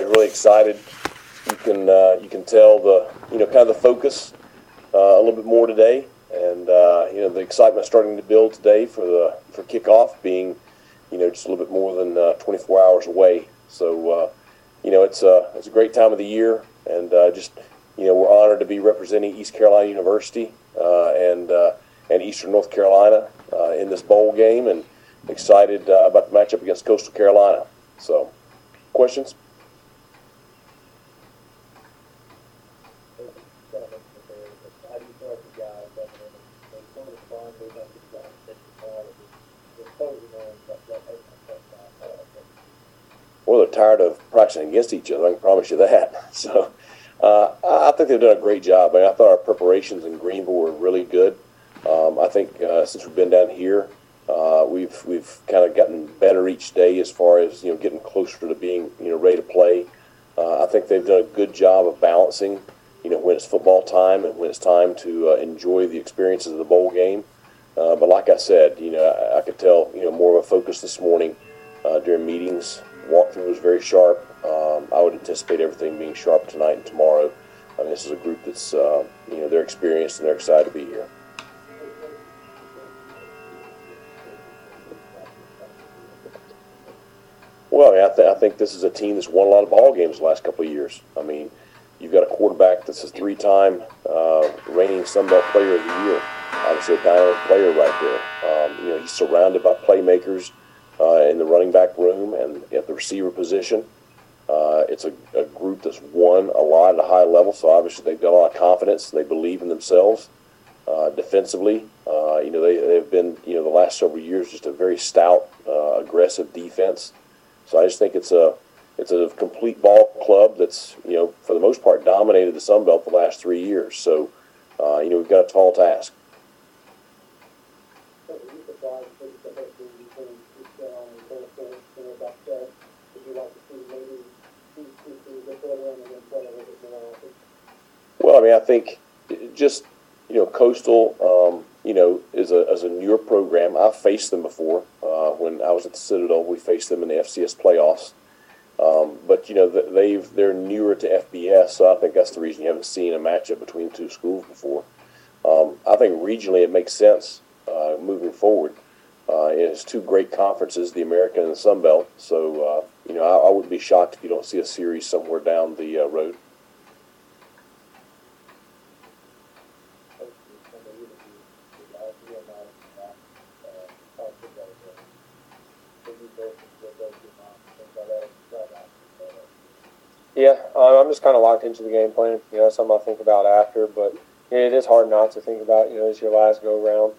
really excited. You can uh, you can tell the you know kind of the focus uh, a little bit more today, and uh, you know the excitement starting to build today for the for kickoff being you know just a little bit more than uh, 24 hours away. So uh, you know it's a it's a great time of the year, and uh, just you know we're honored to be representing East Carolina University uh, and uh, and Eastern North Carolina uh, in this bowl game, and excited uh, about the matchup against Coastal Carolina. So, questions? How do you feel like the guys, I mean, they some of the fun, they don't get guys that you call it, the opposing end, but that, that, that, that, that, Well, they're tired of practicing against each other. I can promise you that. So, uh, I think they've done a great job. I, mean, I thought our preparations in Greenville were really good. Um, I think uh, since we've been down here, uh, we've we've kind of gotten better each day as far as you know getting closer to being you know ready to play. Uh, I think they've done a good job of balancing, you know, when it's football time and when it's time to uh, enjoy the experiences of the bowl game. Uh, but like I said, you know, I, I could tell you know more of a focus this morning during meetings. Walkthrough was very sharp. Um, I would anticipate everything being sharp tonight and tomorrow. I mean, this is a group that's uh, you know they're experienced and they're excited to be here. Well, I, th- I think this is a team that's won a lot of ball games the last couple of years. I mean, you've got a quarterback that's a three-time uh, reigning Sun Belt Player of the Year. Obviously, a dynamic player right there. Um, you know, he's surrounded by playmakers uh, in the running back room and at the receiver position. Uh, it's a, a group that's won a lot at a high level, so obviously they've got a lot of confidence. They believe in themselves. Uh, defensively, uh, you know, they, they've been, you know, the last several years just a very stout, uh, aggressive defense. So I just think it's a it's a complete ball club that's you know for the most part dominated the Sun Belt the last three years. So uh, you know we've got a tall task. so are you surprised that the head team between East Carolina and Coastal, you know, that said, would you like to see maybe these two teams get better and then play a little bit more often? Well, I I think just you know, Coastal, um, you know, is a is a newer program. I've faced them before. Uh, when I was at the Citadel, we faced them in the FCS playoffs. Um, but you know, they've they're newer to FBS, so I think that's the reason you haven't seen a matchup between two schools before. Um, I think regionally it makes sense uh, moving forward. Uh, it's two great conferences, the American and the Sun Belt. So uh, you know, I, I wouldn't be shocked if you don't see a series somewhere down the uh, road. Yeah, um, I'm just kind of locked into the game plan. You know, something I think about after, but it is hard not to think about. You know, it's your last go round.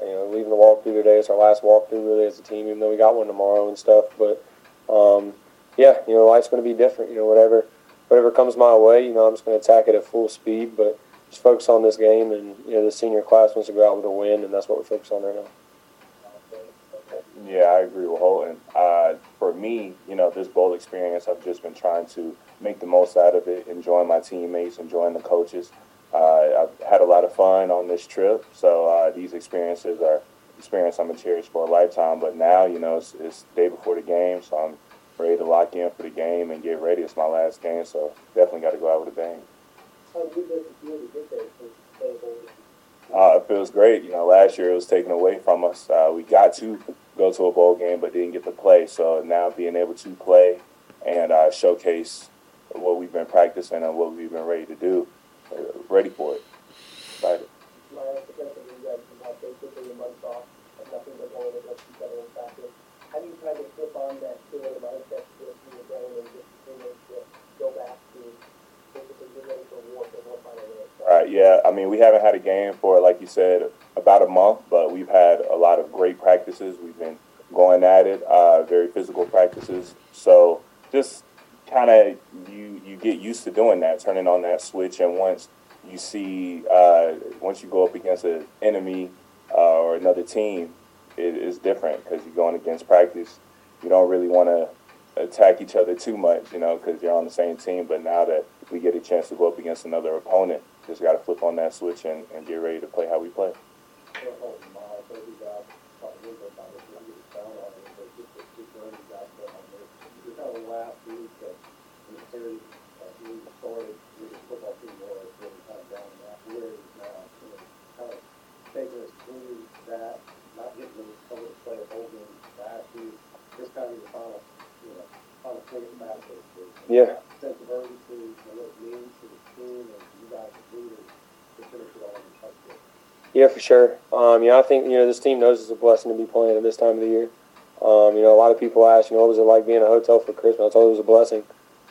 You know, leaving the walkthrough today, it's our last walkthrough really as a team, even though we got one tomorrow and stuff. But um, yeah, you know, life's going to be different. You know, whatever whatever comes my way, you know, I'm just going to attack it at full speed. But just focus on this game, and you know, the senior class wants to go out with a win, and that's what we're focused on right now. Yeah, I agree with Holton. Me, you know, this bowl experience, I've just been trying to make the most out of it, enjoying my teammates, enjoying the coaches. Uh, I've had a lot of fun on this trip, so uh, these experiences are experience I'm gonna cherish for a lifetime. But now, you know, it's, it's day before the game, so I'm ready to lock in for the game and get ready. It's my last game, so definitely got to go out with a bang. How it feel to get there to play bowl? Uh, it feels great. You know, last year it was taken away from us. Uh, we got to go to a bowl game, but didn't get to play. So now being able to play and uh, showcase what we've been practicing and what we've been ready to do, uh, ready for it. Excited. My expectation is you guys can have basically a month off, and nothing but going against each other in practice. How do you try to flip on that sort of mindset to the game and just continue to go back to basically get ready for war for one final year? Uh, yeah, I mean, we haven't had a game for, like you said, about a month, but we've had a lot of great practices. We've been going at it, uh, very physical practices. So just kind of you you get used to doing that, turning on that switch, and once you see uh, once you go up against an enemy uh, or another team, it is different because you're going against practice. You don't really want to attack each other too much, you know, because you're on the same team. But now that we get a chance to go up against another opponent, just got to flip on that switch and, and get ready to play how we play. The period that started, with the football team was really kind of down out, where it is now, you know, kind of taking us through that, not getting them of play a bowl game last year, just kind of the final, you know, final swing it back. Yeah. Sense of urgency, and what it means to the team and you guys as leaders to finish it all in touch point. Yeah, for sure. Um, you know, I think you know this team knows it's a blessing to be playing at this time of the year. Um, you know, a lot of people ask, you know, what was it like being in a hotel for Christmas? I told you it was a blessing.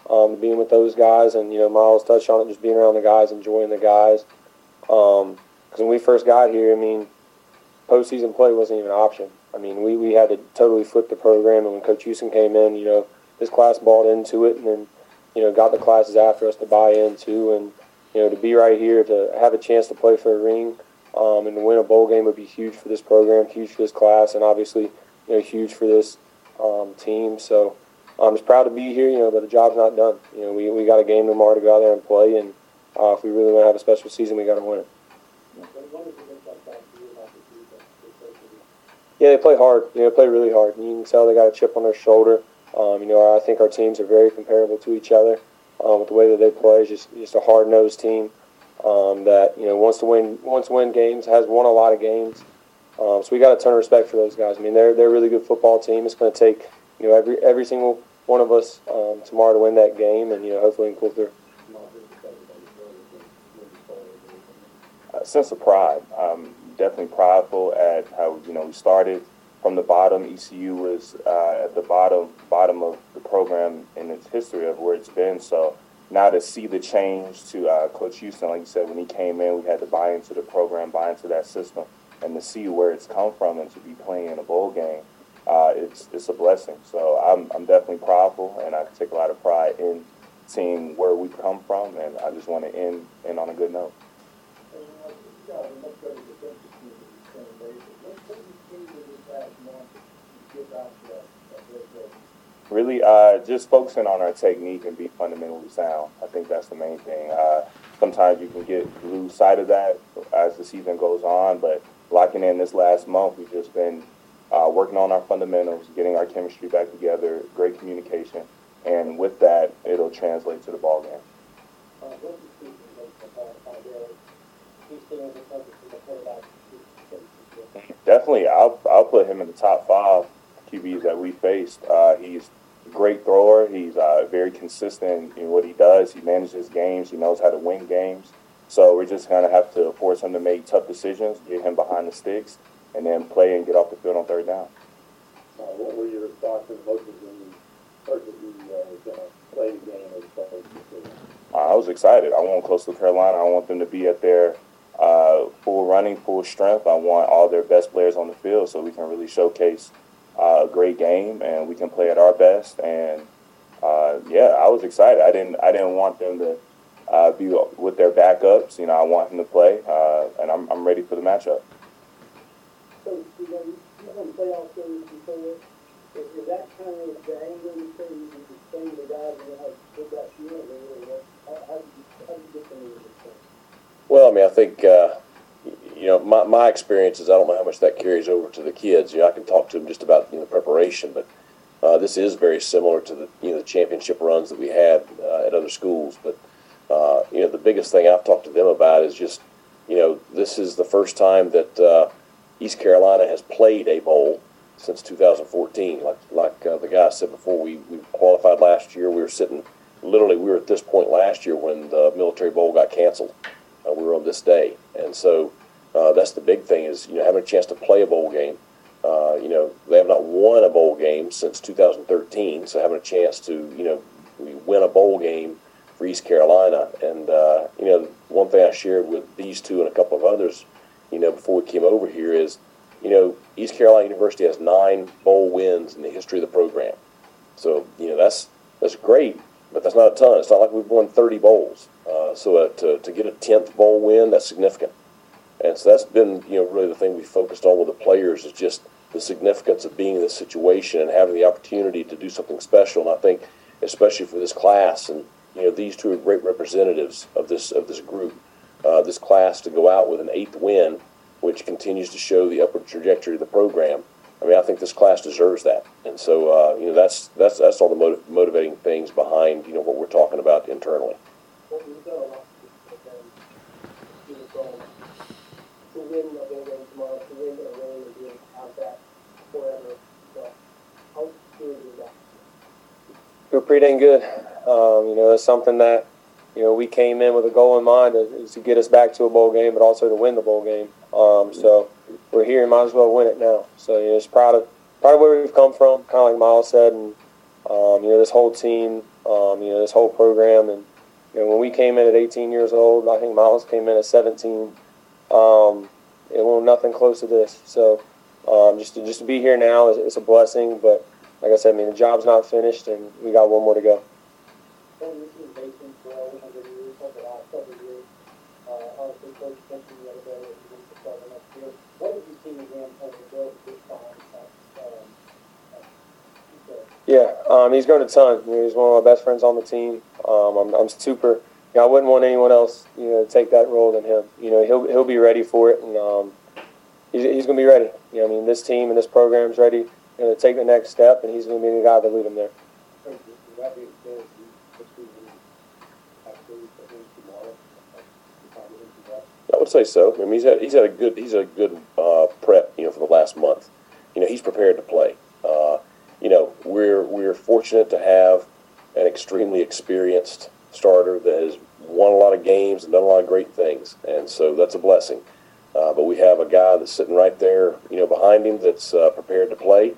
Um, being with those guys, and you know, Miles touched on it, just being around the guys, enjoying the guys. Because when we first got here, I mean, postseason play wasn't even an option. I mean, we, we had to totally flip the program, and when Coach Houston came in, you know, this class bought into it, and then, you know, got the classes after us to buy into, and you know, to be right here, to have a chance to play for a ring, um, and to win a bowl game would be huge for this program, huge for this class, and obviously, you know, huge for this um, team. So I'm just proud to be here, you know, but the job's not done. You know, we, we got a game tomorrow to go out there and play, and uh, if we really want to have a special season, we got to win it. Yeah, they play hard. You know, they play really hard. And You can tell they got a chip on their shoulder. Um, you know, I think our teams are very comparable to each other um, with the way that they play. It's just just a hard nosed team um, that you know wants to win wants to win games. Has won a lot of games. Um, so we got a ton of respect for those guys. I mean, they're they're a really good football team. It's going to take you know every every single one of us um, tomorrow to win that game, and you know hopefully we can a sense of pride. I'm definitely prideful at how you know we started from the bottom. ECU was uh, at the bottom bottom of the program in its history of where it's been. So now to see the change to uh, Coach Houston, like you said, when he came in, we had to buy into the program, buy into that system, and to see where it's come from and to be playing in a bowl game. Uh, it's it's a blessing. So I'm I'm definitely prideful, and I take a lot of pride in seeing where we've come from, and I just want to end end on a good note. Really, uh, just focusing on our technique and be fundamentally sound. I think that's the main thing. Uh, sometimes you can get lose sight of that as the season goes on, but locking in this last month, we've just been uh, working on our fundamentals, getting our chemistry back together, great communication, and with that, it'll translate to the ball game. Definitely, I'll I'll put him in the top five QBs that we faced. Uh, he's a great thrower. He's uh, very consistent in what he does. He manages games. He knows how to win games. So we're just gonna have to force him to make tough decisions, get him behind the sticks, and then play and get off the field on third down. Uh, what were your thoughts and when you heard that you, uh, was gonna play the game as to? Uh, I was excited. I want Coastal Carolina. I want them to be at their uh, full running, full strength. I want all their best players on the field so we can really showcase uh, a great game and we can play at our best. And uh, yeah, I was excited. I didn't. I didn't want them to uh, be with their backups. You know, I want them to play, uh, and I'm, I'm ready for the matchup. So, you know, you, you want to play before, is, is that kind of the angle you say you can sustain the guys and have good that unit, or? How, how do you, how do you get them into this? Well, I mean, I think, uh, you know, my, my experience is I don't know how much that carries over to the kids. You know, I can talk to them just about, you know, preparation, but uh, this is very similar to the, you know, the championship runs that we had uh, at other schools. But, uh, you know, the biggest thing I've talked to them about is just, you know, this is the first time that uh, East Carolina has played a bowl since 2014. Like, like uh, the guy said before, we, we qualified last year. We were sitting, literally, we were at this point last year when the military bowl got canceled uh, we were on this day. And so uh, that's the big thing is, you know, having a chance to play a bowl game. Uh, you know, they have not won a bowl game since 2013, so having a chance to, you know, win a bowl game East Carolina. And, uh, you know, one thing I shared with these two and a couple of others, you know, before we came over here is, you know, East Carolina University has nine bowl wins in the history of the program. So, you know, that's, that's great, but that's not a ton. It's not like we've won 30 bowls. Uh, so uh, to, to get a 10th bowl win, that's significant. And so that's been, you know, really the thing we focused on with the players is just the significance of being in this situation and having the opportunity to do something special. And I think, especially for this class, and you know, these two are great representatives of this of this group. Uh, this class to go out with an eighth win, which continues to show the upward trajectory of the program. I mean, I think this class deserves that. And so, uh, you know, that's, that's, that's all the motiv- motivating things behind, you know, what we're talking about internally. Feel pretty dang good. Um, you know, it's something that, you know, we came in with a goal in mind is to get us back to a bowl game, but also to win the bowl game. Um, so we're here, and might as well win it now. So you know, just proud of proud of where we've come from, kind of like Miles said, and um, you know, this whole team, um, you know, this whole program, and you know, when we came in at 18 years old, I think Miles came in at 17. Um, it was nothing close to this. So um, just to just to be here now is, is a blessing, but like I said, I mean, the job's not finished, and we got one more to go. Years, over the other day that he wants to start the next year. What did you see again over the road this time? Um, Yeah, um, he's grown a ton. You know, he's one of my best friends on the team. Um, I'm, I'm super. You know, I wouldn't want anyone else, you know, to take that role than him. You know, he'll he'll be ready for it, and um, he's, he's going to be ready. You know, I mean, this team and this program's ready you know, to take the next step, and he's going to be the guy to lead them there. Coach, with that being said, you, this season, absolutely, for him tomorrow, uh, you probably into that. I would say so. I mean, he's had he's had a good he's had a good uh, prep, you know, for the last month. You know, he's prepared to play. Uh, you know, we're we're fortunate to have an extremely experienced starter that has won a lot of games and done a lot of great things, and so that's a blessing. Uh, but we have a guy that's sitting right there, you know, behind him that's uh, prepared to play,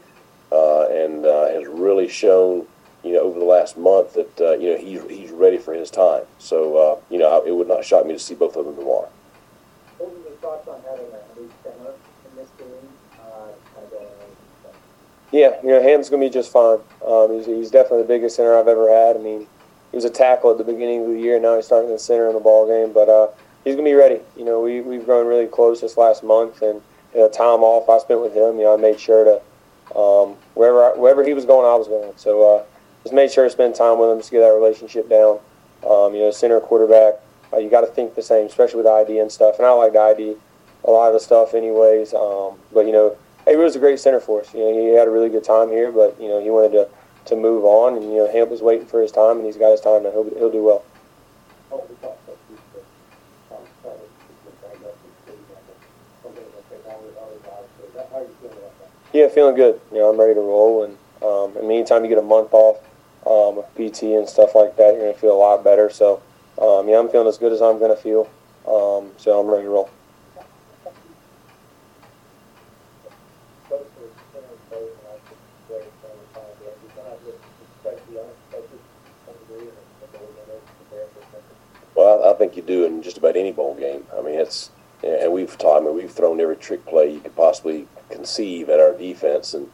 uh, and uh, has really shown, you know, over the last month that uh, you know he's he's ready for his time. So uh, you know, it would not shock me to see both of them tomorrow. Uh. Yeah, you know, Ham's going to be just fine. Um, he's, he's definitely the biggest center I've ever had. I mean, he was a tackle at the beginning of the year. Now he's starting to center in the ball game, but uh, he's going to be ready. You know, we we've grown really close this last month, and you know, time off I spent with him. You know, I made sure to um, wherever I, wherever he was going, I was going. So uh, just made sure to spend time with him just to get that relationship down. Um, you know, center quarterback, uh, you got to think the same, especially with ID and stuff. And I like the ID a lot of the stuff, anyways. Um, but you know, Avery was a great center for us. You know, he had a really good time here, but you know, he wanted to to move on, and you know, Hamp was waiting for his time, and he's got his time, and he'll he'll do well. Yeah, feeling good. You know, I'm ready to roll, and um, and anytime you get a month off um, PT and stuff like that, you're gonna feel a lot better. So, um, yeah, I'm feeling as good as I'm gonna feel. Um, so I'm ready to roll. To to. Well, I, I think you do in just about any bowl game. I mean, it's and we've taught. I mean, we've thrown every trick play you could possibly conceive at our defense, and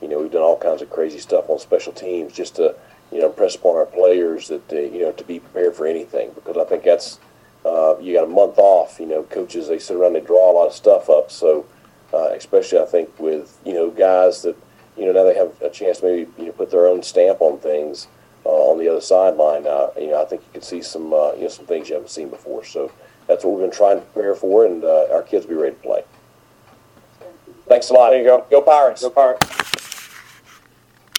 you know we've done all kinds of crazy stuff on special teams just to you know impress upon our players that they, you know to be prepared for anything. Because I think that's uh, you got a month off. You know, coaches they sit around they draw a lot of stuff up. So uh, especially I think with you know guys that you know now they have a chance to maybe you know put their own stamp on things uh, on the other sideline. Uh, you know, I think you can see some uh, you know some things you haven't seen before. So that's what we've been trying to prepare for, and uh, our kids will be ready to play. Thanks a lot. There you go. Go Pirates. Go Pirates.